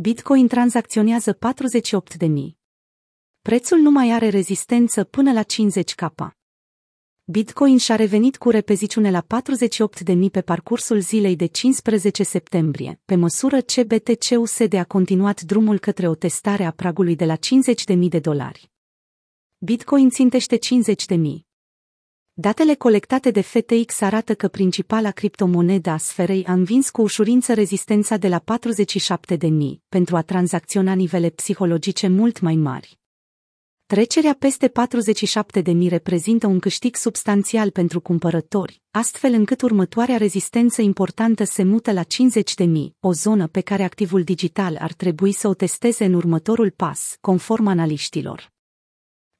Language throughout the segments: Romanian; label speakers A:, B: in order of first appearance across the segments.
A: Bitcoin tranzacționează 48.000. Prețul nu mai are rezistență până la 50k. Bitcoin și-a revenit cu repeziciune la 48.000 pe parcursul zilei de 15 septembrie, pe măsură ce BTC-USD a continuat drumul către o testare a pragului de la 50.000 de dolari. Bitcoin țintește 50.000. Datele colectate de FTX arată că principala criptomonedă a sferei a învins cu ușurință rezistența de la 47.000 pentru a tranzacționa nivele psihologice mult mai mari. Trecerea peste 47.000 reprezintă un câștig substanțial pentru cumpărători, astfel încât următoarea rezistență importantă se mută la 50.000, o zonă pe care activul digital ar trebui să o testeze în următorul pas, conform analiștilor.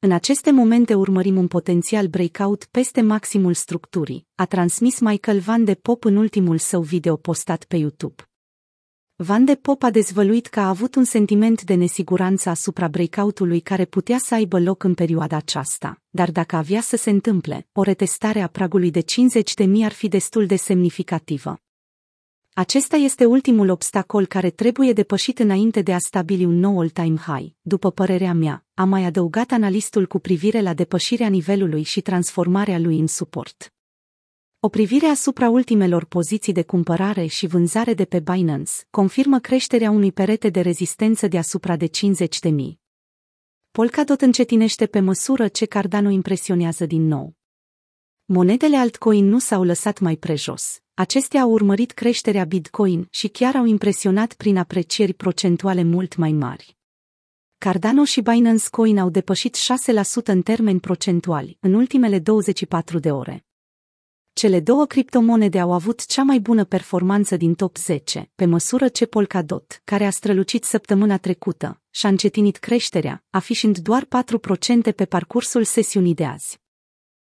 A: În aceste momente urmărim un potențial breakout peste maximul structurii, a transmis Michael Van de Pop în ultimul său video postat pe YouTube. Van de Pop a dezvăluit că a avut un sentiment de nesiguranță asupra breakout-ului care putea să aibă loc în perioada aceasta, dar dacă avea să se întâmple, o retestare a pragului de 50.000 ar fi destul de semnificativă. Acesta este ultimul obstacol care trebuie depășit înainte de a stabili un nou all-time high, după părerea mea, a mai adăugat analistul cu privire la depășirea nivelului și transformarea lui în suport. O privire asupra ultimelor poziții de cumpărare și vânzare de pe Binance confirmă creșterea unui perete de rezistență deasupra de 50.000. Polkadot încetinește pe măsură ce Cardano impresionează din nou. Monedele altcoin nu s-au lăsat mai prejos. Acestea au urmărit creșterea Bitcoin și chiar au impresionat prin aprecieri procentuale mult mai mari. Cardano și Binance Coin au depășit 6% în termeni procentuali în ultimele 24 de ore. Cele două criptomonede au avut cea mai bună performanță din top 10, pe măsură ce Polkadot, care a strălucit săptămâna trecută, și-a încetinit creșterea, afișind doar 4% pe parcursul sesiunii de azi.